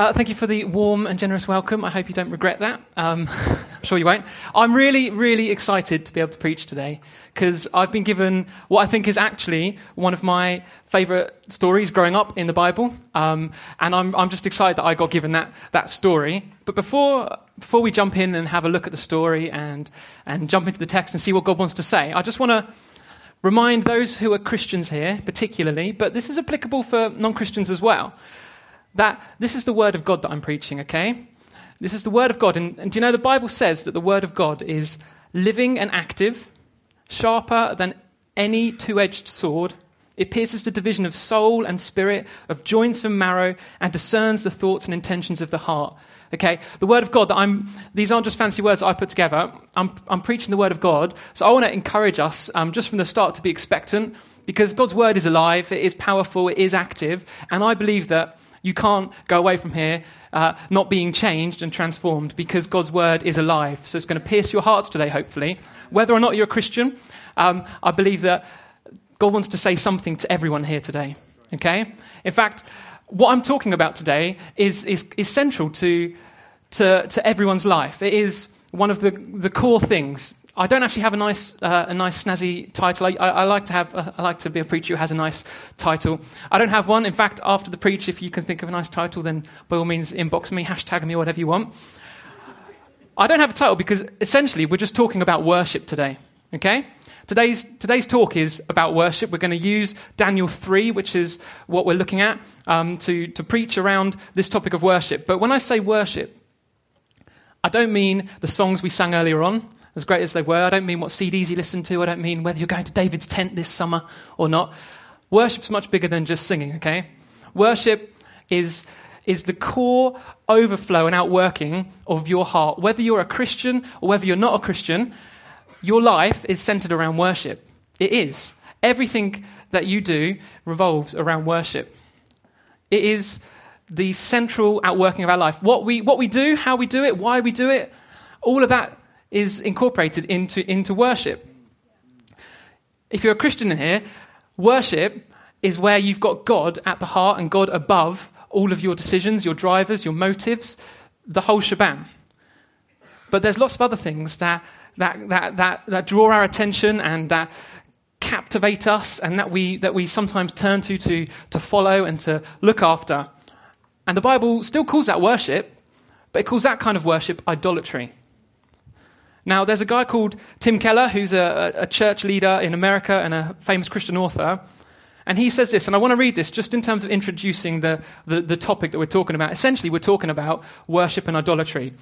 Uh, thank you for the warm and generous welcome. I hope you don't regret that. Um, I'm sure you won't. I'm really, really excited to be able to preach today because I've been given what I think is actually one of my favourite stories growing up in the Bible. Um, and I'm, I'm just excited that I got given that, that story. But before, before we jump in and have a look at the story and, and jump into the text and see what God wants to say, I just want to remind those who are Christians here, particularly, but this is applicable for non Christians as well that this is the word of God that I'm preaching, okay? This is the word of God. And, and do you know the Bible says that the word of God is living and active, sharper than any two edged sword. It pierces the division of soul and spirit, of joints and marrow, and discerns the thoughts and intentions of the heart. Okay, the word of God that I'm, these aren't just fancy words I put together. I'm, I'm preaching the word of God. So I want to encourage us, um, just from the start, to be expectant because God's word is alive, it is powerful, it is active. And I believe that you can't go away from here uh, not being changed and transformed because God's word is alive. So it's going to pierce your hearts today, hopefully. Whether or not you're a Christian, um, I believe that God wants to say something to everyone here today. Okay? In fact, what I'm talking about today is, is, is central to, to, to everyone's life. It is one of the, the core things I don't actually have a nice, uh, a nice snazzy title. I, I, I like to have, uh, I like to be a preacher who has a nice title. I don't have one. In fact, after the preach, if you can think of a nice title, then by all means inbox me, hashtag me, whatever you want. I don't have a title because essentially we're just talking about worship today. Okay? Today's, today's talk is about worship. We're going to use Daniel 3, which is what we're looking at, um, to, to preach around this topic of worship. But when I say worship, I don't mean the songs we sang earlier on as great as they were. I don't mean what CDs you listen to. I don't mean whether you're going to David's tent this summer or not. Worship's much bigger than just singing, okay? Worship is, is the core overflow and outworking of your heart. Whether you're a Christian or whether you're not a Christian, your life is centered around worship. It is. Everything that you do revolves around worship. It is the central outworking of our life. What we, what we do, how we do it, why we do it, all of that is incorporated into, into worship. If you're a Christian in here, worship is where you've got God at the heart and God above all of your decisions, your drivers, your motives, the whole shebang. But there's lots of other things that, that, that, that, that draw our attention and that captivate us and that we, that we sometimes turn to, to to follow and to look after. And the Bible still calls that worship, but it calls that kind of worship idolatry. Now, there's a guy called Tim Keller who's a, a church leader in America and a famous Christian author. And he says this, and I want to read this just in terms of introducing the, the, the, topic that we're talking about. Essentially, we're talking about worship and idolatry.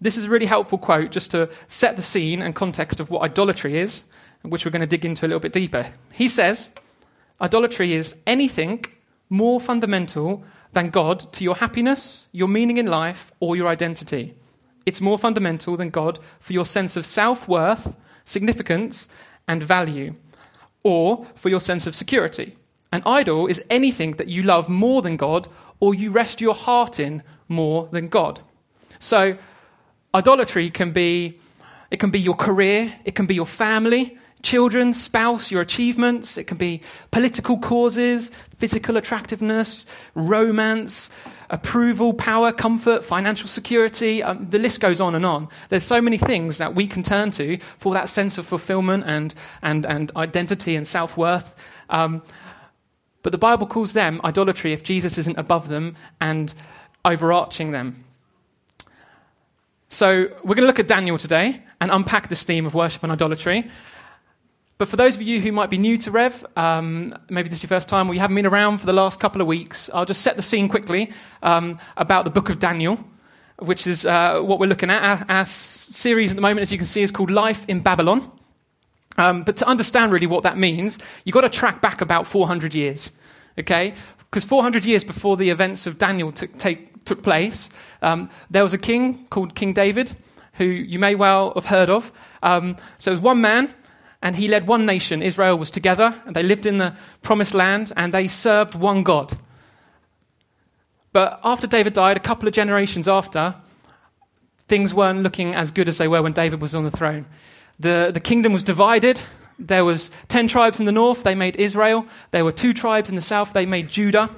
This is a really helpful quote just to set the scene and context of what idolatry is, which we're going to dig into a little bit deeper. He says, Idolatry is anything more fundamental than God to your happiness, your meaning in life, or your identity. It's more fundamental than God for your sense of self worth, significance, and value, or for your sense of security. An idol is anything that you love more than God or you rest your heart in more than God. So, idolatry can be it can be your career, it can be your family, children, spouse, your achievements, it can be political causes, physical attractiveness, romance, approval, power, comfort, financial security. Um, the list goes on and on. There's so many things that we can turn to for that sense of fulfillment and, and, and identity and self worth. Um, but the Bible calls them idolatry if Jesus isn't above them and overarching them. So we're going to look at Daniel today and unpack this theme of worship and idolatry. But for those of you who might be new to Rev, um, maybe this is your first time or you haven't been around for the last couple of weeks, I'll just set the scene quickly um, about the book of Daniel, which is uh, what we're looking at. Our, our, series at the moment, as you can see, is called Life in Babylon. Um, but to understand really what that means, you've got to track back about 400 years, okay? Because 400 years before the events of Daniel took, take, took place, um, there was a king called King David, who you may well have heard of. Um, so was one man and he led one nation. Israel was together, and they lived in the promised land, and they served one God. But after David died, a couple of generations after, things weren't looking as good as they were when David was on the throne. The, the kingdom was divided. There was ten tribes in the north, they made Israel. There were two tribes in the south, they made Judah.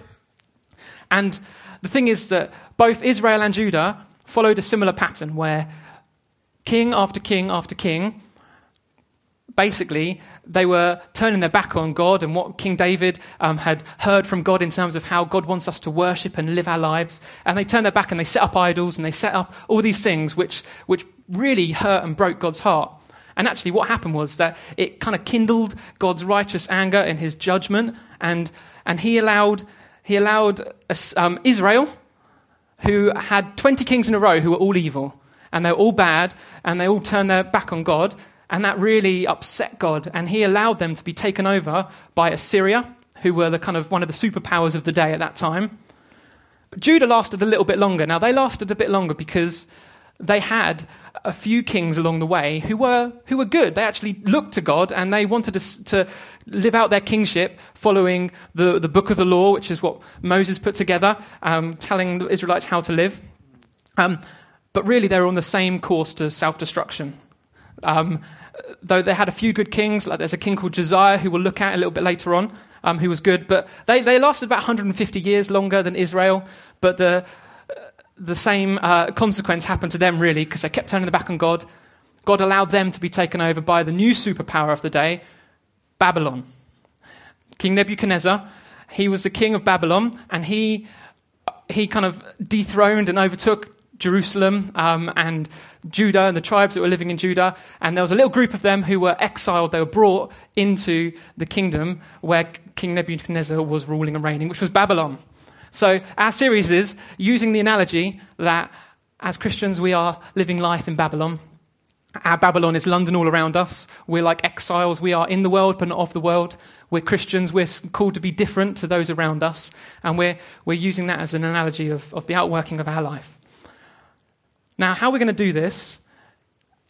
And the thing is that both Israel and Judah followed a similar pattern where king after king after king basically, they were turning their back on God and what King David um, had heard from God in terms of how God wants us to worship and live our lives. And they turned their back and they set up idols and they set up all these things which, which really hurt and broke God's heart. And actually, what happened was that it kind of kindled God's righteous anger and his judgment, and, and he allowed, he allowed um, Israel, who had 20 kings in a row who were all evil, and they were all bad, and they all turned their back on God, and that really upset God, and he allowed them to be taken over by Assyria, who were the kind of one of the superpowers of the day at that time. But Judah lasted a little bit longer. Now, they lasted a bit longer because they had a few kings along the way who were, who were good. They actually looked to God and they wanted to, to live out their kingship following the, the book of the law, which is what Moses put together, um, telling the Israelites how to live. Um, but really, they were on the same course to self destruction. Um, though they had a few good kings, like there's a king called Josiah who we'll look at a little bit later on, um, who was good, but they, they lasted about 150 years longer than Israel, but the, the same uh, consequence happened to them really, because they kept turning their back on God. God allowed them to be taken over by the new superpower of the day, Babylon. King Nebuchadnezzar, he was the king of Babylon, and he, he kind of dethroned and overtook Jerusalem um, and Judah and the tribes that were living in Judah. And there was a little group of them who were exiled. They were brought into the kingdom where King Nebuchadnezzar was ruling and reigning, which was Babylon. So our series is using the analogy that as Christians we are living life in Babylon. Our Babylon is London all around us. We're like exiles. We are in the world, but not of the world. We're Christians. We're called to be different to those around us. And we're, we're using that as an analogy of, of the outworking of our life. Now, how we're going to do this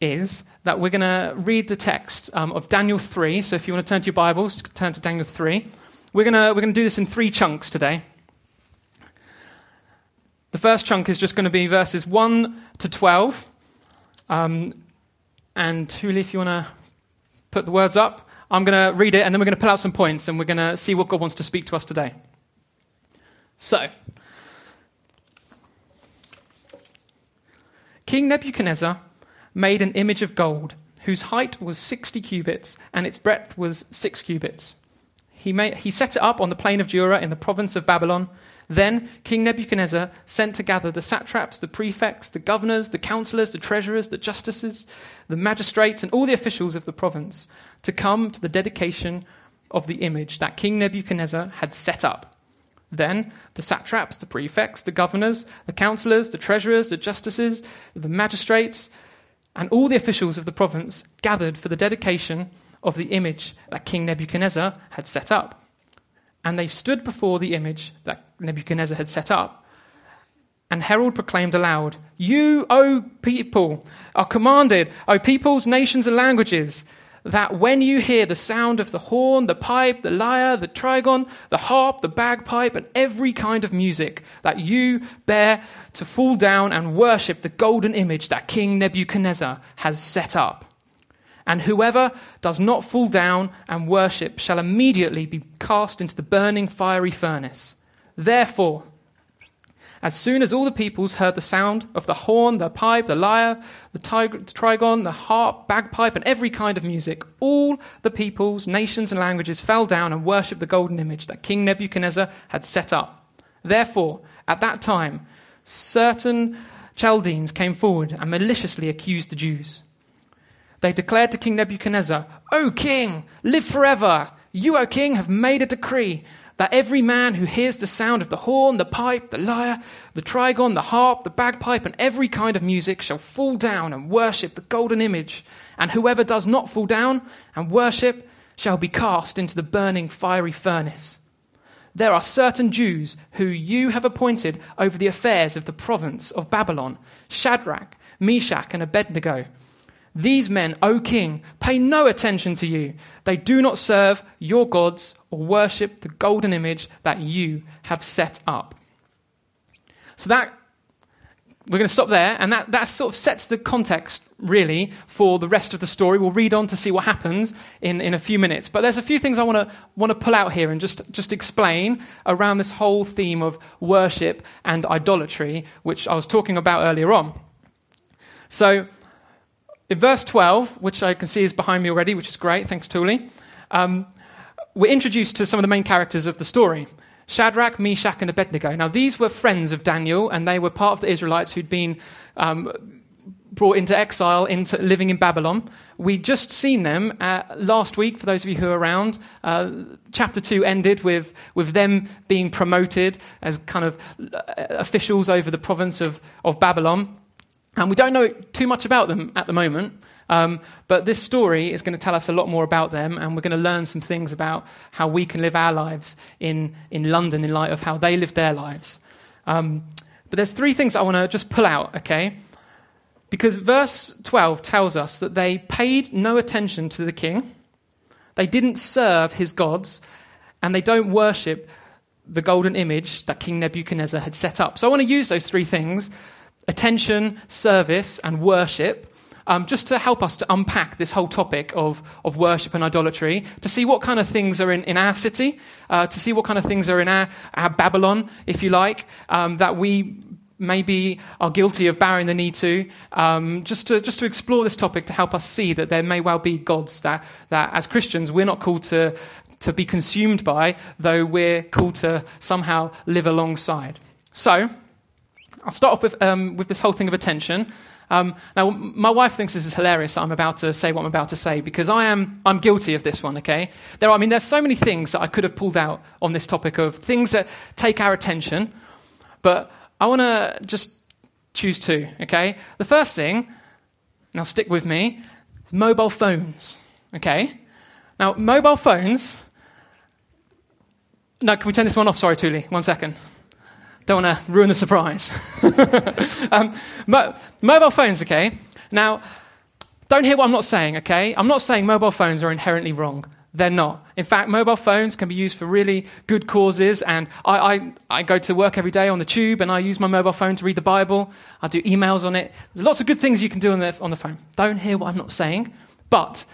is that we're going to read the text um, of Daniel 3. So if you want to turn to your Bibles, turn to Daniel 3. We're going to, we're going to do this in three chunks today. The first chunk is just going to be verses 1 to 12. Um, and Huli, if you want to put the words up, I'm going to read it and then we're going to pull out some points and we're going to see what God wants to speak to us today. So, King Nebuchadnezzar made an image of gold, whose height was 60 cubits and its breadth was 6 cubits. He, made, he set it up on the plain of Dura in the province of Babylon. Then King Nebuchadnezzar sent to gather the satraps, the prefects, the governors, the counselors, the treasurers, the justices, the magistrates, and all the officials of the province to come to the dedication of the image that King Nebuchadnezzar had set up. Then the satraps, the prefects, the governors, the councillors, the treasurers, the justices, the magistrates, and all the officials of the province gathered for the dedication of the image that King Nebuchadnezzar had set up. And they stood before the image that Nebuchadnezzar had set up. And Herald proclaimed aloud, You, O people, are commanded, O peoples, nations, and languages, that when you hear the sound of the horn, the pipe, the lyre, the trigon, the harp, the bagpipe, and every kind of music, that you bear to fall down and worship the golden image that King Nebuchadnezzar has set up. And whoever does not fall down and worship shall immediately be cast into the burning fiery furnace. Therefore, as soon as all the peoples heard the sound of the horn, the pipe, the lyre, the trigon, the harp, bagpipe, and every kind of music, all the peoples, nations, and languages fell down and worshipped the golden image that King Nebuchadnezzar had set up. Therefore, at that time, certain Chaldeans came forward and maliciously accused the Jews. They declared to King Nebuchadnezzar, O king, live forever. You, O king, have made a decree that every man who hears the sound of the horn, the pipe, the lyre, the trigon, the harp, the bagpipe, and every kind of music shall fall down and worship the golden image, and whoever does not fall down and worship shall be cast into the burning fiery furnace. There are certain Jews who you have appointed over the affairs of the province of Babylon Shadrach, Meshach, and Abednego these men, O king, pay no attention to you. They do not serve your gods or worship the golden image that you have set up. So that we're going to stop there, and that, that sort of sets the context, really, for the rest of the story. We'll read on to see what happens in, in a few minutes. But there's a few things I want to want to pull out here and just, just explain around this whole theme of worship and idolatry, which I was talking about earlier on. So, in verse 12, which I can see is behind me already, which is great, thanks, Tuli, um, we're introduced to some of the main characters of the story. Shadrach, Meshach, and Abednego. Now, these were friends of Daniel, and they were part of the Israelites who'd been um, brought into exile, into living in Babylon. We just seen them uh, last week. For those of you who are around, uh, chapter two ended with with them being promoted as kind of uh, officials over the province of of Babylon, and we don't know too much about them at the moment. Um, but this story is going to tell us a lot more about them, and we're going to learn some things about how we can live our lives in, in London in light of how they lived their lives. Um, but there's three things I want to just pull out, okay? Because verse 12 tells us that they paid no attention to the king, they didn't serve his gods, and they don't worship the golden image that King Nebuchadnezzar had set up. So I want to use those three things attention, service, and worship um, just to help us to unpack this whole topic of, of worship and idolatry, to see what kind of things are in, in our city, uh, to see what kind of things are in our, our Babylon, if you like, um, that we maybe are guilty of bowing the knee to, um, just, to, just to explore this topic to help us see that there may well be gods that, that as Christians we're not called to, to be consumed by, though we're called to somehow live alongside. So, I'll start off with, um, with this whole thing of attention. Um, now, my wife thinks this is hilarious I'm about to say what I'm about to say because I am I'm guilty of this one. Okay, there. Are, I mean, there's so many things that I could have pulled out on this topic of things that take our attention, but I want to just choose two. Okay, the first thing. Now, stick with me. Mobile phones. Okay, now mobile phones. No, can we turn this one off? Sorry, Tuli. One second. Don't want to ruin the surprise. um, mo- mobile phones, okay? Now, don't hear what I'm not saying, okay? I'm not saying mobile phones are inherently wrong. They're not. In fact, mobile phones can be used for really good causes, and I, I, I, go to work every day on the tube, and I use my mobile phone to read the Bible. I do emails on it. There's lots of good things you can do on the, on the phone. Don't hear what I'm not saying. But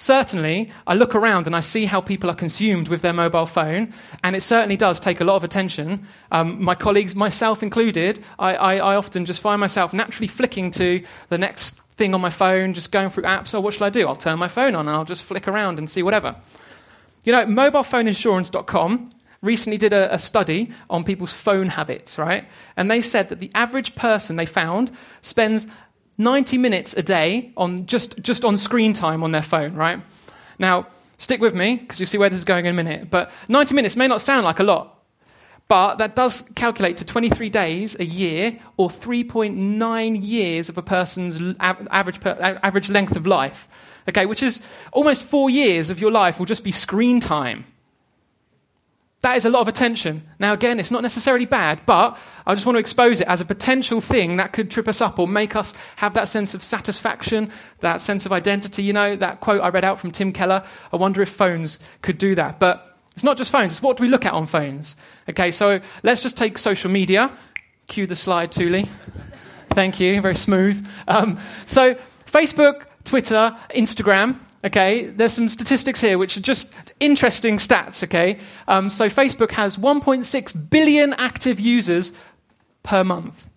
Certainly, I look around and I see how people are consumed with their mobile phone, and it certainly does take a lot of attention. Um, my colleagues, myself included, I, I, I, often just find myself naturally flicking to the next thing on my phone, just going through apps. Oh, what shall I do? I'll turn my phone on and I'll just flick around and see whatever. You know, mobilephoneinsurance.com recently did a, a study on people's phone habits, right? And they said that the average person they found spends 90 minutes a day on just, just on screen time on their phone, right? Now, stick with me because you'll see where this is going in a minute. But 90 minutes may not sound like a lot, but that does calculate to 23 days a year or 3.9 years of a person's average, average length of life. Okay, which is almost four years of your life will just be screen time. That is a lot of attention. Now, again, it's not necessarily bad, but I just want to expose it as a potential thing that could trip us up or make us have that sense of satisfaction, that sense of identity. You know, that quote I read out from Tim Keller I wonder if phones could do that. But it's not just phones, it's what do we look at on phones? Okay, so let's just take social media. Cue the slide, Tuli. Thank you, very smooth. Um, so, Facebook, Twitter, Instagram, Okay, there's some statistics here which are just interesting stats. Okay, um, so Facebook has 1.6 billion active users per month.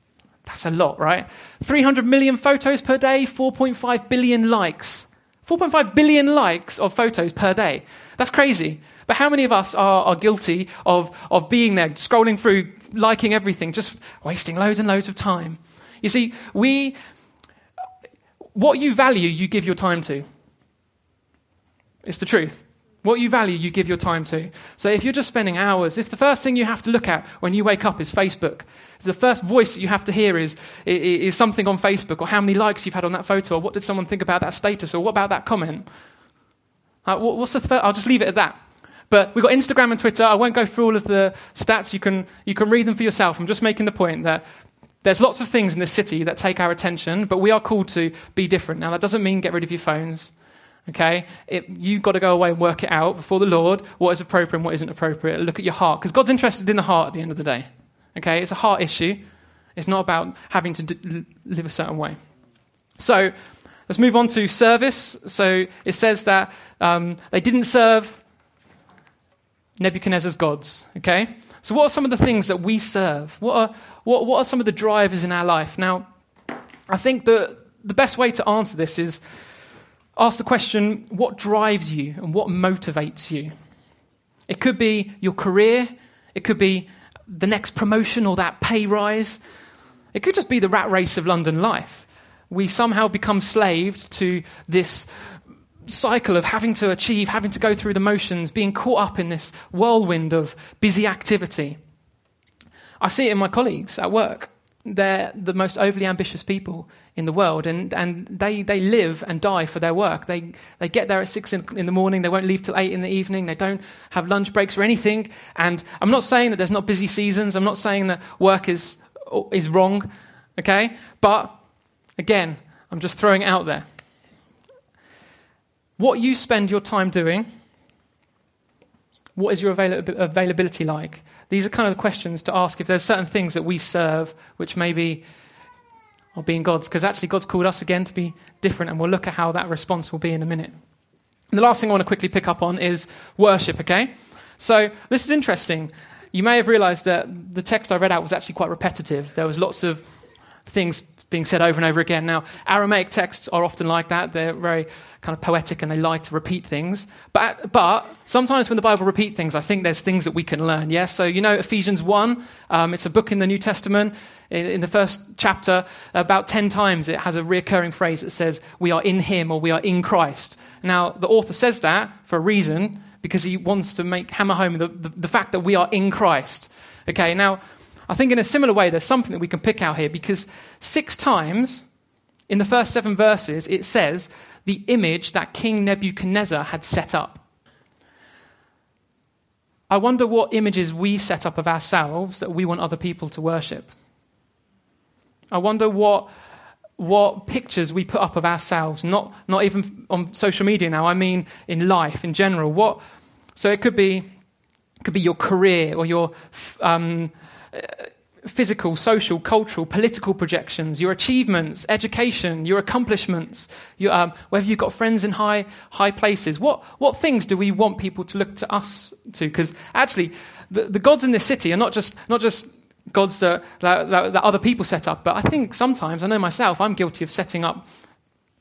That's a lot, right? 300 million photos per day, 4.5 billion likes. 4.5 billion likes of photos per day. That's crazy. But how many of us are, are guilty of, of being there, scrolling through, liking everything, just wasting loads and loads of time? You see, we, what you value, you give your time to. It's the truth. What you value, you give your time to. So if you're just spending hours, if the first thing you have to look at when you wake up is Facebook, the first voice that you have to hear is, is something on Facebook, or how many likes you've had on that photo, or what did someone think about that status, or what about that comment? Uh, what's the I'll just leave it at that. But we've got Instagram and Twitter. I won't go through all of the stats. You can, you can read them for yourself. I'm just making the point that there's lots of things in this city that take our attention, but we are called to be different. Now, that doesn't mean get rid of your phones. Okay? It, you've got to go away and work it out before the Lord what is appropriate and what isn't appropriate. Look at your heart, because God's interested in the heart at the end of the day. Okay? It's a heart issue. It's not about having to d- live a certain way. So let's move on to service. So it says that um, they didn't serve Nebuchadnezzar's gods. Okay? So, what are some of the things that we serve? What are, what, what are some of the drivers in our life? Now, I think that the best way to answer this is ask the question what drives you and what motivates you? It could be your career, it could be the next promotion or that pay rise, it could just be the rat race of London life. We somehow become slaved to this cycle of having to achieve, having to go through the motions, being caught up in this whirlwind of busy activity. I see it in my colleagues at work. They're the most overly ambitious people in the world, and, and they, they live and die for their work. They, they get there at six in, in the morning, they won't leave till eight in the evening, they don't have lunch breaks or anything. And I'm not saying that there's not busy seasons, I'm not saying that work is, is wrong, okay? But again, I'm just throwing it out there. What you spend your time doing, what is your avail- availability like? These are kind of the questions to ask if there's certain things that we serve which maybe are being God's, because actually God's called us again to be different, and we'll look at how that response will be in a minute. And the last thing I want to quickly pick up on is worship, okay? So this is interesting. You may have realized that the text I read out was actually quite repetitive. There was lots of things being said over and over again. Now, Aramaic texts are often like that. They're very kind of poetic and they like to repeat things. But, but sometimes when the Bible repeats things, I think there's things that we can learn. Yes? So, you know, Ephesians 1, um, it's a book in the New Testament. In, in, the first chapter, about 10 times it has a recurring phrase that says, We are in Him or we are in Christ. Now, the author says that for a reason because he wants to make hammer home the, the, the fact that we are in Christ. Okay, now, I think in a similar way, there's something that we can pick out here because six times in the first seven verses it says the image that King Nebuchadnezzar had set up. I wonder what images we set up of ourselves that we want other people to worship. I wonder what, what pictures we put up of ourselves, not, not even on social media now, I mean in life in general. What, so it could be, could be your career or your um, physical, social, cultural, political projections, your achievements, education, your accomplishments, your, um, whether you've got friends in high, high places. What, what things do we want people to look to us to? Because actually, the, the gods in this city are not just, not just gods that, that, that, other people set up, but I think sometimes, I know myself, I'm guilty of setting up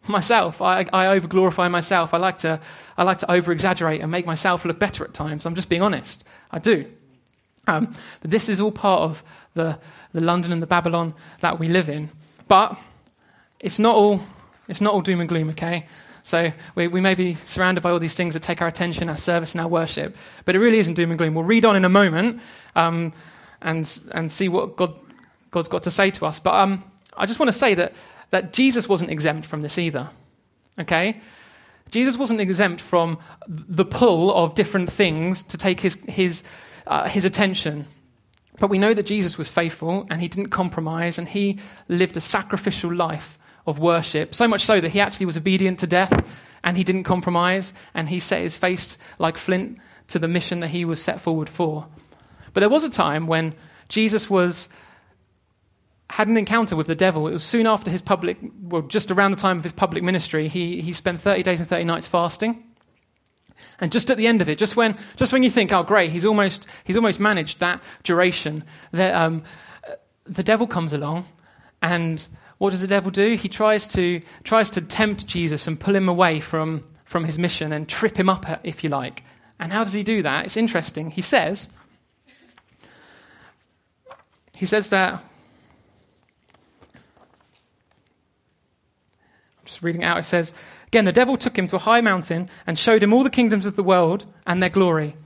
myself. I, I over glorify myself. I like to, I like to over exaggerate and make myself look better at times. I'm just being honest. I do. Um, but this is all part of the, the London and the Babylon that we live in. But it's not all, it's not all doom and gloom, okay? So we, we may be surrounded by all these things that take our attention, our service, and our worship, but it really isn't doom and gloom. We'll read on in a moment um, and, and see what God, God's got to say to us. But um, I just want to say that, that Jesus wasn't exempt from this either, okay? Jesus wasn't exempt from the pull of different things to take his, his uh, his attention. But we know that Jesus was faithful and he didn't compromise and he lived a sacrificial life of worship, so much so that he actually was obedient to death and he didn't compromise and he set his face like flint to the mission that he was set forward for. But there was a time when Jesus was had an encounter with the devil. It was soon after his public, well, just around the time of his public ministry. He, he spent 30 days and 30 nights fasting. And just at the end of it, just when, just when you think, oh, great, he's almost, he's almost managed that duration, the, um, the devil comes along, and what does the devil do? He tries to, tries to tempt Jesus and pull him away from, from his mission and trip him up, if you like. And how does he do that? It's interesting. He says, he says that, Just reading out, it says, Again, the devil took him to a high mountain and showed him all the kingdoms of the world and their glory.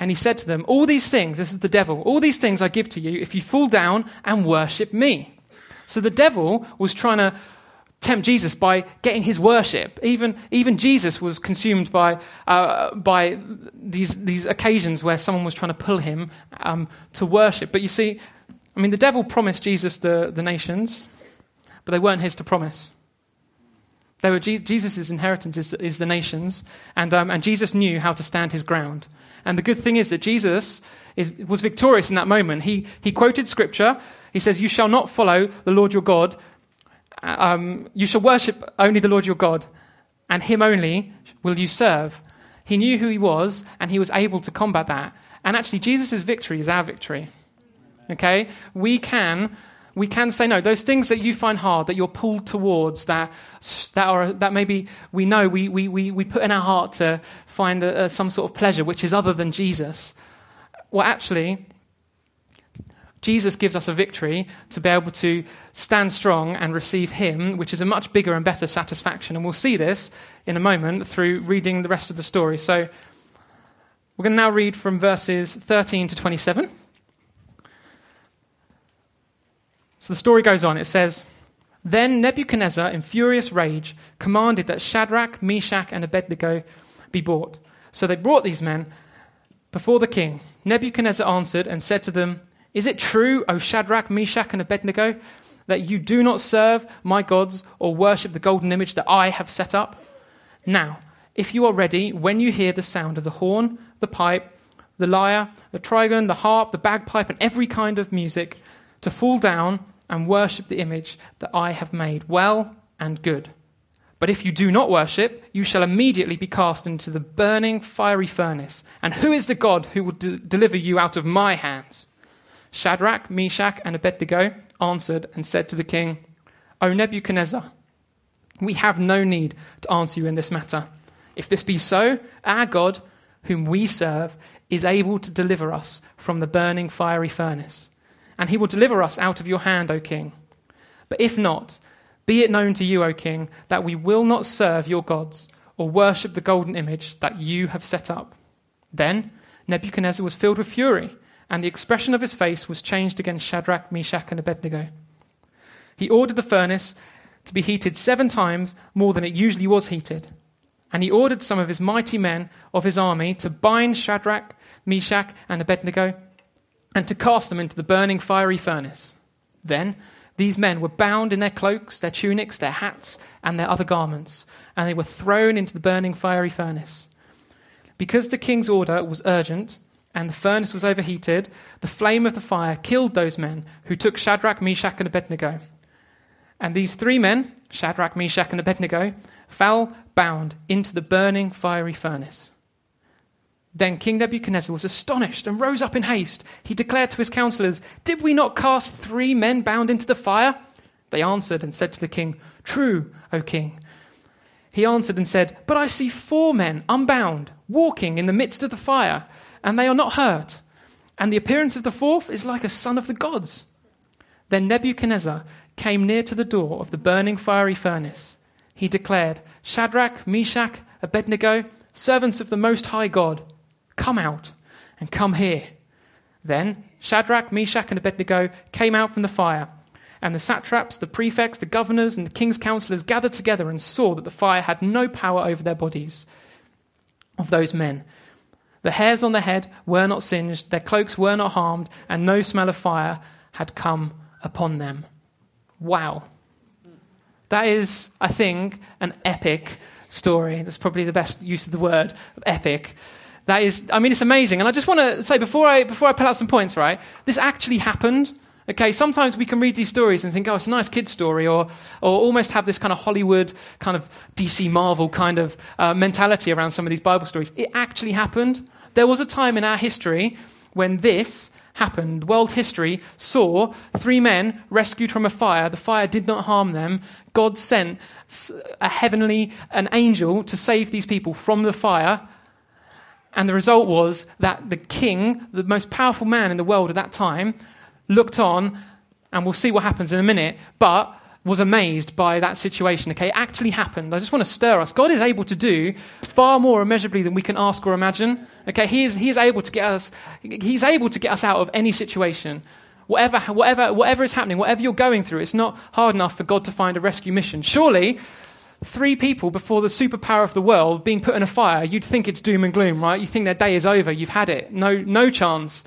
And he said to them, All these things, this is the devil, all these things I give to you if you fall down and worship me. So the devil was trying to tempt Jesus by getting his worship. Even, even Jesus was consumed by, uh, by these, these occasions where someone was trying to pull him um, to worship. But you see, I mean, the devil promised Jesus the, the nations, but they weren't his to promise. They were Jesus' inheritance is, is, the nations, and, um, and Jesus knew how to stand his ground. And the good thing is that Jesus is, was victorious in that moment. He, he quoted scripture. He says, You shall not follow the Lord your God. Um, you shall worship only the Lord your God, and him only will you serve. He knew who he was, and he was able to combat that. And actually, Jesus' victory is our victory. Okay? We can we can say no. Those things that you find hard, that you're pulled towards, that, that, are, that maybe we know we, we, we, we put in our heart to find a, a, some sort of pleasure which is other than Jesus. Well, actually, Jesus gives us a victory to be able to stand strong and receive Him, which is a much bigger and better satisfaction. And we'll see this in a moment through reading the rest of the story. So we're going to now read from verses 13 to 27. So the story goes on. It says, Then Nebuchadnezzar, in furious rage, commanded that Shadrach, Meshach, and Abednego be brought. So they brought these men before the king. Nebuchadnezzar answered and said to them, Is it true, O Shadrach, Meshach, and Abednego, that you do not serve my gods or worship the golden image that I have set up? Now, if you are ready, when you hear the sound of the horn, the pipe, the lyre, the trigon, the harp, the bagpipe, and every kind of music, to fall down and worship the image that I have made, well and good. But if you do not worship, you shall immediately be cast into the burning fiery furnace. And who is the God who will de- deliver you out of my hands? Shadrach, Meshach, and Abednego answered and said to the king, O Nebuchadnezzar, we have no need to answer you in this matter. If this be so, our God, whom we serve, is able to deliver us from the burning fiery furnace and he will deliver us out of your hand, O king. But if not, be it known to you, O king, that we will not serve your gods or worship the golden image that you have set up. Then Nebuchadnezzar was filled with fury, and the expression of his face was changed against Shadrach, Meshach, and Abednego. He ordered the furnace to be heated seven times more than it usually was heated. And he ordered some of his mighty men of his army to bind Shadrach, Meshach, and Abednego and to cast them into the burning fiery furnace. Then these men were bound in their cloaks, their tunics, their hats, and their other garments, and they were thrown into the burning fiery furnace. Because the king's order was urgent, and the furnace was overheated, the flame of the fire killed those men who took Shadrach, Meshach, and Abednego. And these three men, Shadrach, Meshach, and Abednego, fell bound into the burning fiery furnace. Then King Nebuchadnezzar was astonished and rose up in haste. He declared to his counselors, Did we not cast three men bound into the fire? They answered and said to the king, True, O king. He answered and said, But I see four men unbound, walking in the midst of the fire, and they are not hurt. And the appearance of the fourth is like a son of the gods. Then Nebuchadnezzar came near to the door of the burning fiery furnace. He declared, Shadrach, Meshach, Abednego, servants of the Most High God, Come out and come here. Then Shadrach, Meshach, and Abednego came out from the fire. And the satraps, the prefects, the governors, and the king's counselors gathered together and saw that the fire had no power over their bodies of those men. The hairs on their head were not singed, their cloaks were not harmed, and no smell of fire had come upon them. Wow. That is, I think, an epic story. That's probably the best use of the word, epic. That is, I mean, it's amazing. And I just want to say before I, before I pull out some points, right? This actually happened. Okay, sometimes we can read these stories and think, oh, it's a nice kid story, or, or almost have this kind of Hollywood, kind of DC Marvel kind of uh, mentality around some of these Bible stories. It actually happened. There was a time in our history when this happened. World history saw three men rescued from a fire. The fire did not harm them. God sent a heavenly, an angel to save these people from the fire. And the result was that the king, the most powerful man in the world at that time, looked on, and we'll see what happens in a minute, but was amazed by that situation. Okay, it actually happened. I just want to stir us. God is able to do far more immeasurably than we can ask or imagine. Okay, he is, he is able to get us, he's able to get us out of any situation. Whatever, whatever, whatever is happening, whatever you're going through, it's not hard enough for God to find a rescue mission. Surely, three people before the superpower of the world being put in a fire, you'd think it's doom and gloom, right? You think their day is over, you've had it, no, no chance.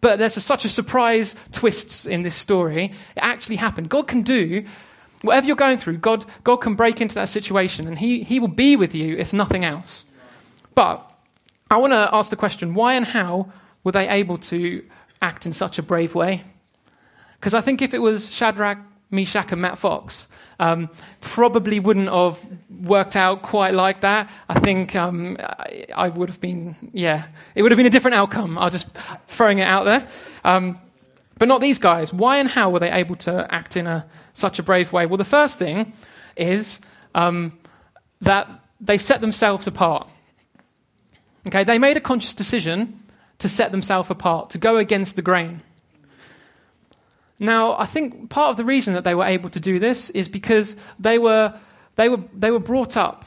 But there's a, such a surprise twist in this story. It actually happened. God can do whatever you're going through. God, God can break into that situation, and He, he will be with you if nothing else. But I want to ask the question: Why and how were they able to act in such a brave way? Because I think if it was Shadrach, Meshach, and Matt Fox, um, probably wouldn't have worked out quite like that. I think um, I, I, would have been, yeah, it would have been a different outcome. I'll just throwing it out there. Um, but not these guys. Why and how were they able to act in a, such a brave way? Well, the first thing is um, that they set themselves apart. Okay, they made a conscious decision to set themselves apart, to go against the grain. Now, I think part of the reason that they were able to do this is because they were, they were, they were brought up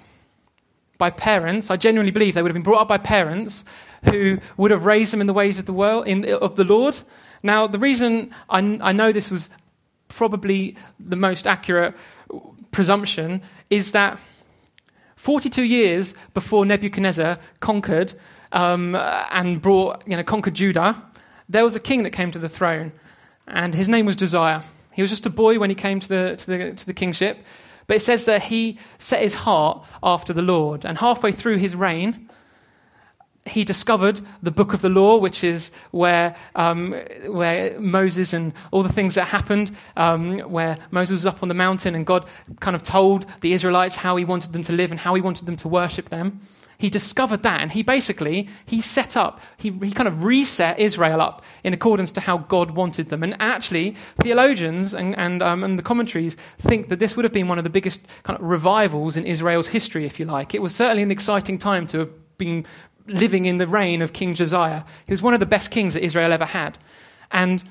by parents. I genuinely believe they would have been brought up by parents who would have raised them in the ways of the world, in, of the Lord. Now, the reason I, I know this was probably the most accurate presumption is that 42 years before Nebuchadnezzar conquered um, and brought, you know, conquered Judah, there was a king that came to the throne, and his name was Josiah. He was just a boy when he came to the, to the, to the kingship, but it says that he set his heart after the Lord, and halfway through his reign, he discovered the book of the law, which is where, um, where Moses and all the things that happened, um, where Moses was up on the mountain and God kind of told the Israelites how he wanted them to live and how he wanted them to worship them. He discovered that and he basically, he set up, he, he kind of reset Israel up in accordance to how God wanted them. And actually, theologians and, and, um, and the commentaries think that this would have been one of the biggest kind of revivals in Israel's history, if you like. It was certainly an exciting time to have been living in the reign of King Josiah. He was one of the best kings that Israel ever had. And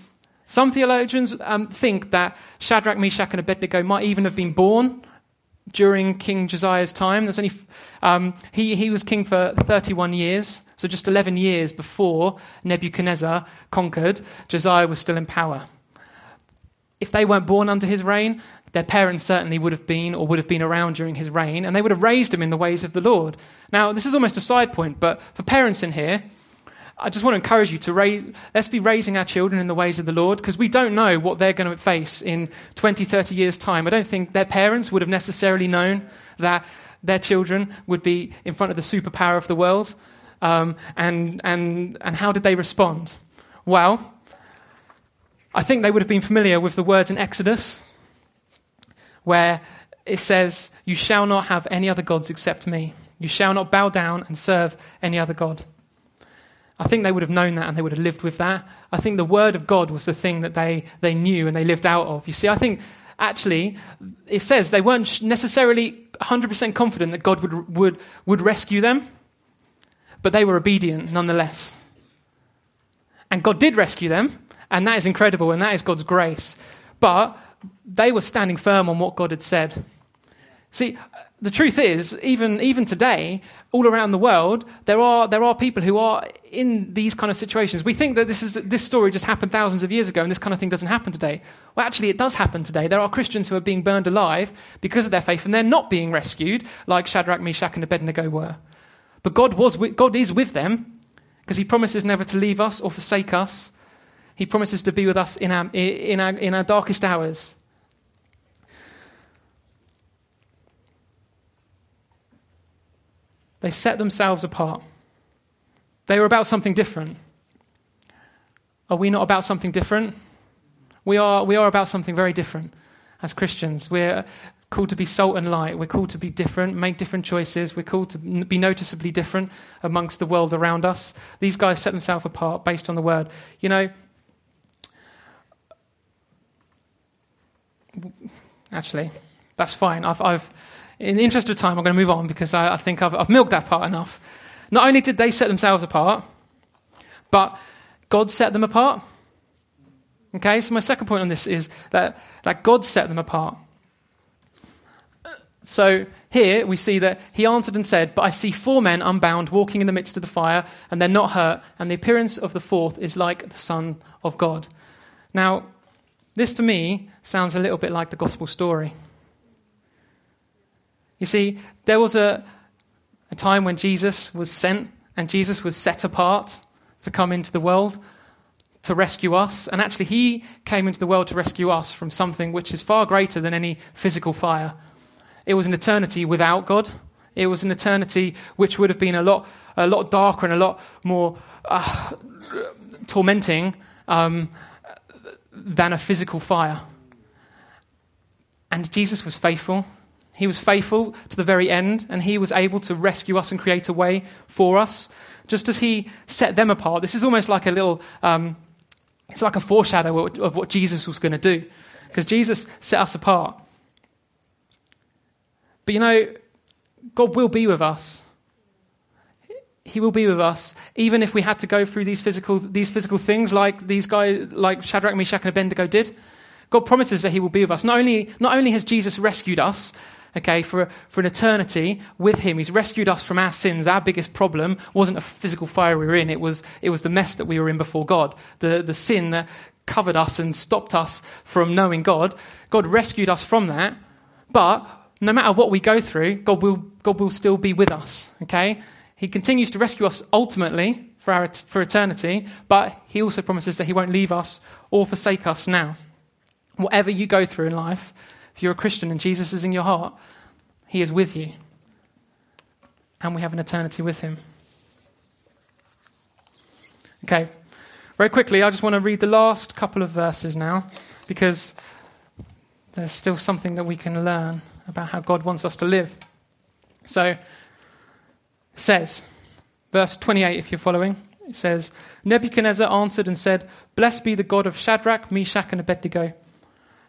some theologians um, think that Shadrach, Meshach, and Abednego might even have been born during King Josiah's time. There's only, um, he, he was king for 31 years, so just 11 years before Nebuchadnezzar conquered, Josiah was still in power. If they weren't born under his reign, their parents certainly would have been or would have been around during his reign, and they would have raised him in the ways of the Lord. Now, this is almost a side point, but for parents in here, I just want to encourage you to raise, let's be raising our children in the ways of the Lord, because we don't know what they're going to face in 20, 30 years' time. I don't think their parents would have necessarily known that their children would be in front of the superpower of the world. Um, and, and, and how did they respond? Well, I think they would have been familiar with the words in Exodus where it says, You shall not have any other gods except me. You shall not bow down and serve any other God. I think they would have known that and they would have lived with that. I think the word of God was the thing that they, they knew and they lived out of. You see, I think actually it says they weren't necessarily 100% confident that God would, would, would rescue them, but they were obedient nonetheless. And God did rescue them, and that is incredible, and that is God's grace. But they were standing firm on what God had said. See, the truth is, even, even today, all around the world, there are, there are people who are in these kind of situations. We think that this, is, this story just happened thousands of years ago and this kind of thing doesn't happen today. Well, actually, it does happen today. There are Christians who are being burned alive because of their faith and they're not being rescued like Shadrach, Meshach, and Abednego were. But God, was with, God is with them because He promises never to leave us or forsake us. He promises to be with us in our, in our, in our darkest hours. They set themselves apart. They were about something different. Are we not about something different? We are, we are about something very different as Christians. We're called to be salt and light. We're called to be different, make different choices. We're called to be noticeably different amongst the world around us. These guys set themselves apart based on the word. You know, actually, that's fine. I've, I've in the interest of time, I'm going to move on because I, I think I've, I've milked that part enough. Not only did they set themselves apart, but God set them apart. Okay, so my second point on this is that, that God set them apart. So here we see that he answered and said, But I see four men unbound walking in the midst of the fire, and they're not hurt, and the appearance of the fourth is like the Son of God. Now, this to me sounds a little bit like the gospel story. You see, there was a, a time when Jesus was sent and Jesus was set apart to come into the world to rescue us. And actually, he came into the world to rescue us from something which is far greater than any physical fire. It was an eternity without God. It was an eternity which would have been a lot, a lot darker and a lot more uh, tormenting um, than a physical fire. And Jesus was faithful. He was faithful to the very end, and he was able to rescue us and create a way for us. Just as he set them apart, this is almost like a little, um, it's like a foreshadow of what Jesus was going to do, because Jesus set us apart. But you know, God will be with us. He will be with us, even if we had to go through these physical, these physical things like these guys, like Shadrach, Meshach, and Abednego did. God promises that He will be with us. Not only, not only has Jesus rescued us, okay, for, for an eternity with Him, He's rescued us from our sins. Our biggest problem wasn't a physical fire we were in, it was, it was the mess that we were in before God, the, the sin that covered us and stopped us from knowing God. God rescued us from that, but no matter what we go through, God will, God will still be with us, okay? He continues to rescue us ultimately for, our, for eternity, but He also promises that He won't leave us or forsake us now. Whatever you go through in life, if you're a Christian and Jesus is in your heart, He is with you. And we have an eternity with Him. Okay, very quickly, I just want to read the last couple of verses now because there's still something that we can learn about how God wants us to live. So, it says, verse 28, if you're following, it says, Nebuchadnezzar answered and said, Blessed be the God of Shadrach, Meshach, and Abednego,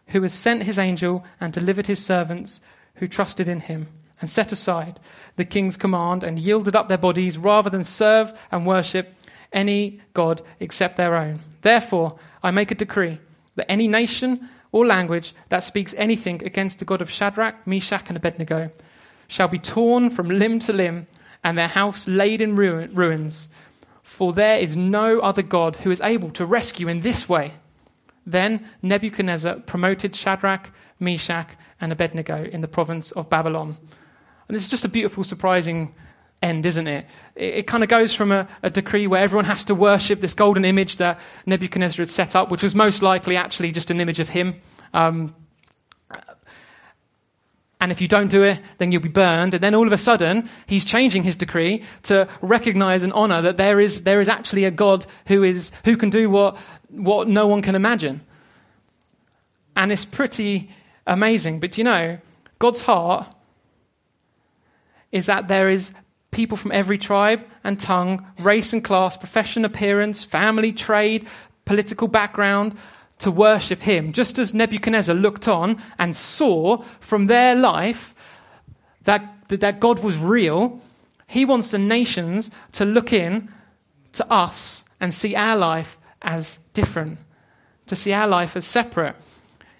who has sent his angel and delivered his servants who trusted in him, and set aside the king's command and yielded up their bodies rather than serve and worship any God except their own. Therefore, I make a decree that any nation or language that speaks anything against the God of Shadrach, Meshach, and Abednego shall be torn from limb to limb, and their house laid in ruin, ruins. For there is no other God who is able to rescue in this way. Then Nebuchadnezzar promoted Shadrach, Meshach, and Abednego in the province of Babylon. And this is just a beautiful, surprising end, isn't it? It, it kind of goes from a, a, decree where everyone has to worship this golden image that Nebuchadnezzar had set up, which was most likely actually just an image of him. Um, and if you don't do it, then you'll be burned. And then all of a sudden, he's changing his decree to recognize and honor that there is, there is actually a God who, is, who can do what, what no one can imagine. And it's pretty amazing. But you know, God's heart is that there is people from every tribe and tongue, race and class, profession, appearance, family, trade, political background to worship him. Just as Nebuchadnezzar looked on and saw from their life that, that God was real, he wants the nations to look in to us and see our life as different, to see our life as separate.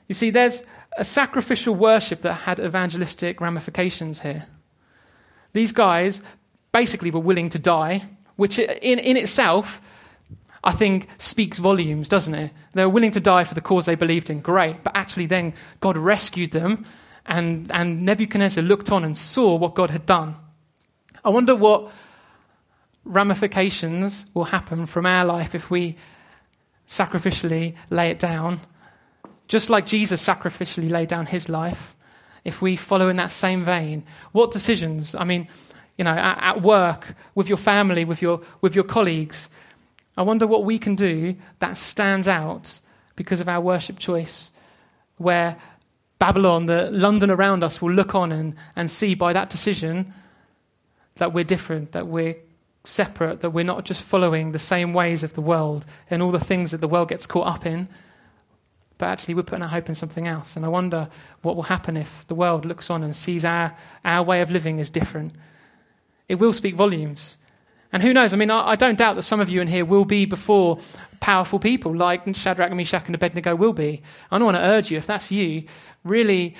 You see, there's a sacrificial worship that had evangelistic ramifications here. These guys basically were willing to die, which in, in itself, I think, speaks volumes, doesn't it? They were willing to die for the cause they believed in. Great. But actually, then God rescued them, and, and Nebuchadnezzar looked on and saw what God had done. I wonder what ramifications will happen from our life if we sacrificially lay it down. Just like Jesus sacrificially laid down his life, if we follow in that same vein, what decisions? I mean, you know, at, at work, with your family, with your, with your colleagues. I wonder what we can do that stands out because of our worship choice, where Babylon, the London around us, will look on and, and see by that decision that we're different, that we're separate, that we're not just following the same ways of the world and all the things that the world gets caught up in, but actually we're putting our hope in something else. And I wonder what will happen if the world looks on and sees our, our way of living is different it will speak volumes. And who knows? I mean, I, I, don't doubt that some of you in here will be before powerful people like Shadrach, Meshach, and Abednego will be. I don't want to urge you, if that's you, really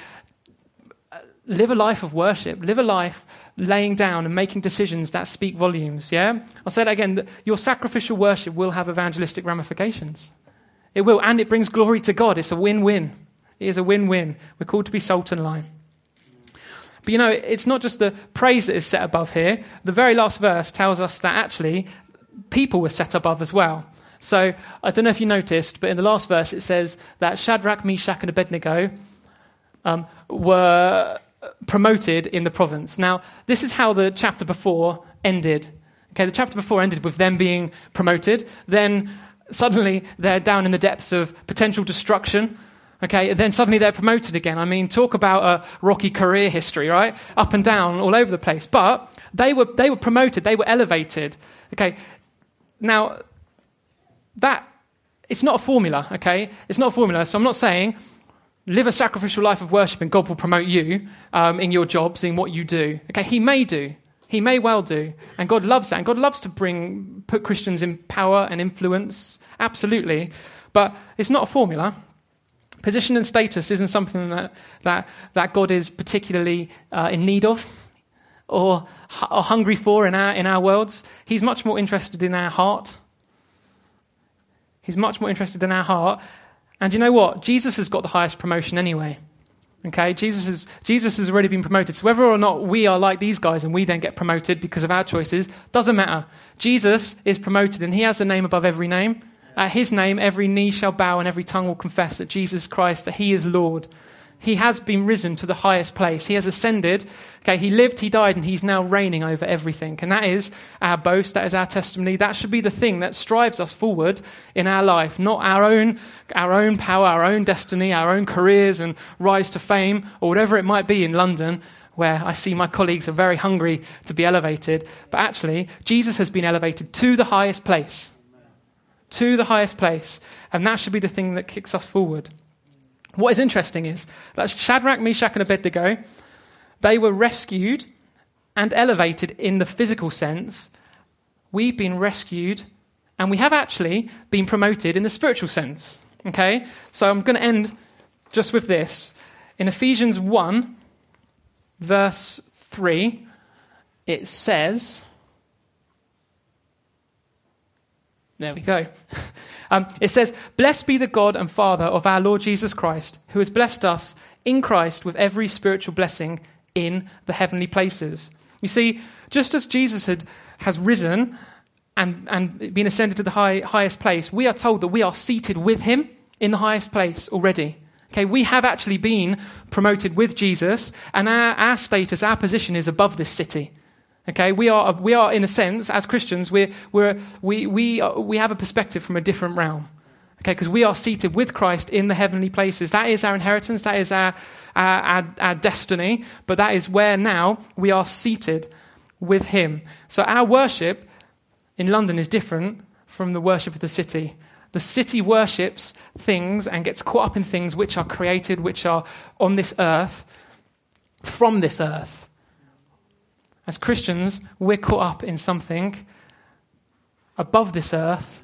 uh, live a life of worship. Live a life laying down and making decisions that speak volumes. Yeah? I'll say that again. Your sacrificial worship will have evangelistic ramifications. It will, and it brings glory to God. It's a win win. It is a win win. We're called to be salt and lime. But you know, it's not just the praise that is set above here. The very last verse tells us that actually people were set above as well. So I don't know if you noticed, but in the last verse it says that Shadrach, Meshach, and Abednego um, were promoted in the province. Now, this is how the chapter before ended. Okay, the chapter before ended with them being promoted. Then suddenly they're down in the depths of potential destruction. Okay, and then suddenly they're promoted again. I mean, talk about a rocky career history, right? Up and down, all over the place. But they were, they were promoted, they were elevated. Okay, now that, it's not a formula, okay? It's not a formula. So I'm not saying live a sacrificial life of worship and God will promote you um, in your jobs, in what you do. Okay, He may do. He may well do. And God loves that. And God loves to bring, put Christians in power and influence. Absolutely. But it's not a formula. Position and status isn't something that, that, that God is particularly uh, in need of or, or hungry for in our, in our worlds. He's much more interested in our heart. He's much more interested in our heart. And you know what? Jesus has got the highest promotion anyway. Okay, Jesus has, Jesus has already been promoted. So whether or not we are like these guys and we then get promoted because of our choices, doesn't matter. Jesus is promoted and he has the name above every name. At his name, every knee shall bow and every tongue will confess that Jesus Christ, that he is Lord. He has been risen to the highest place. He has ascended. Okay, he lived, he died, and he's now reigning over everything. And that is our boast, that is our testimony. That should be the thing that strives us forward in our life, not our own, our own power, our own destiny, our own careers and rise to fame, or whatever it might be in London, where I see my colleagues are very hungry to be elevated. But actually, Jesus has been elevated to the highest place to the highest place, and that should be the thing that kicks us forward. What is interesting is that Shadrach, Meshach, and Abednego, they were rescued and elevated in the physical sense. We've been rescued, and we have actually been promoted in the spiritual sense. Okay? So I'm going to end just with this. In Ephesians 1, verse 3, it says, There we go. Um, it says, Blessed be the God and Father of our Lord Jesus Christ, who has blessed us in Christ with every spiritual blessing in the heavenly places. You see, just as Jesus had, has risen and, and been ascended to the high, highest place, we are told that we are seated with him in the highest place already. Okay, we have actually been promoted with Jesus, and our, our status, our position is above this city. Okay, we are, we are in a sense, as Christians, we're, we're, we, we, we have a perspective from a different realm. Okay, because we are seated with Christ in the heavenly places. That is our inheritance, that is our, our, our, our destiny, but that is where now we are seated with Him. So our worship in London is different from the worship of the city. The city worships things and gets caught up in things which are created, which are on this earth, from this earth. As Christians, we're caught up in something above this earth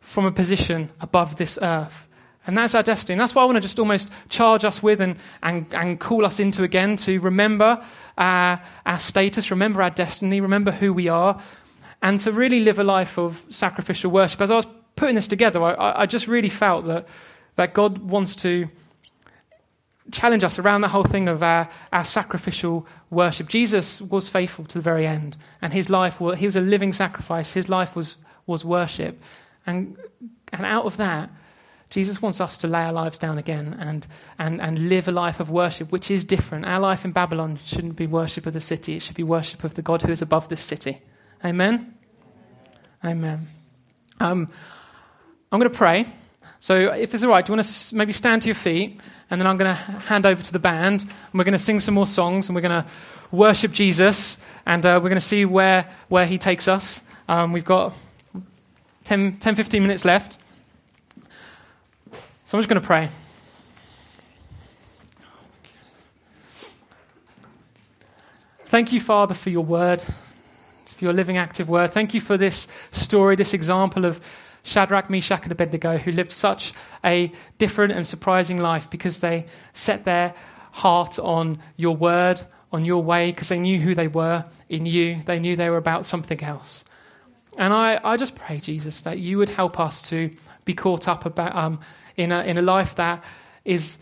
from a position above this earth. And that's our destiny. That's what I want to just almost charge us with and, and, and call us into again to remember our, our status, remember our destiny, remember who we are, and to really live a life of sacrificial worship. As I was putting this together, I, I just really felt that, that God wants to challenge us around the whole thing of our, our sacrificial worship. Jesus was faithful to the very end, and his life was, he was a living sacrifice. His life was, was worship. And, and out of that, Jesus wants us to lay our lives down again and, and, and live a life of worship, which is different. Our life in Babylon shouldn't be worship of the city, it should be worship of the God who is above this city. Amen? Amen. Um, I'm going to pray. So, if it's all right, do you want to maybe stand to your feet? and then I'm going to hand over to the band, and we're going to sing some more songs, and we're going to worship Jesus, and uh, we're going to see where, where he takes us. Um, we've got 10, 10, 15 minutes left. So I'm just going to pray. Thank you, Father, for your word, for your living, active word. Thank you for this story, this example of Shadrach, Meshach, and Abednego, who lived such a different and surprising life because they set their heart on your word, on your way, because they knew who they were in you. They knew they were about something else. And I, I just pray, Jesus, that you would help us to be caught up about, um, in, a, in a life that is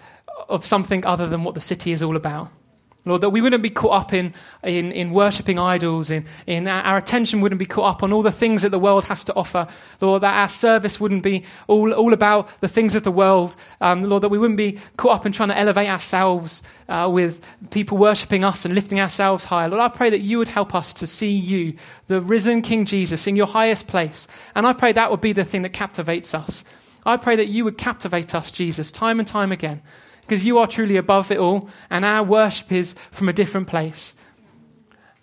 of something other than what the city is all about. Lord, that we wouldn't be caught up in, in, in worshipping idols, in, in our, our, attention wouldn't be caught up on all the things that the world has to offer. Lord, that our service wouldn't be all, all about the things of the world. Um, Lord, that we wouldn't be caught up in trying to elevate ourselves uh, with people worshipping us and lifting ourselves higher. Lord, I pray that you would help us to see you, the risen King Jesus, in your highest place. And I pray that would be the thing that captivates us. I pray that you would captivate us, Jesus, time and time again because you are truly above it all, and our worship is from a different place.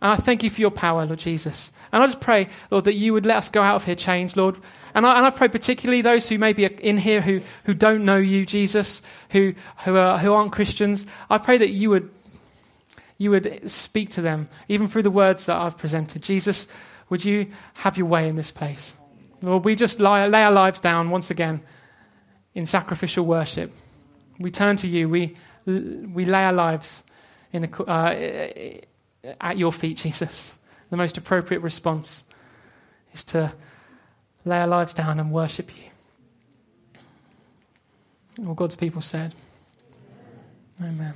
And I thank you for your power, Lord Jesus. And I just pray, Lord, that you would let us go out of here changed, Lord. And I, and I pray particularly those who may be in here who, who don't know you, Jesus, who, who, are, who aren't Christians. I pray that you would, you would speak to them, even through the words that I've presented. Jesus, would you have your way in this place? Lord, we just lay, lay our lives down once again in sacrificial worship. We turn to you. We, we lay our lives in a, uh, at your feet, Jesus. The most appropriate response is to lay our lives down and worship you. All God's people said, Amen.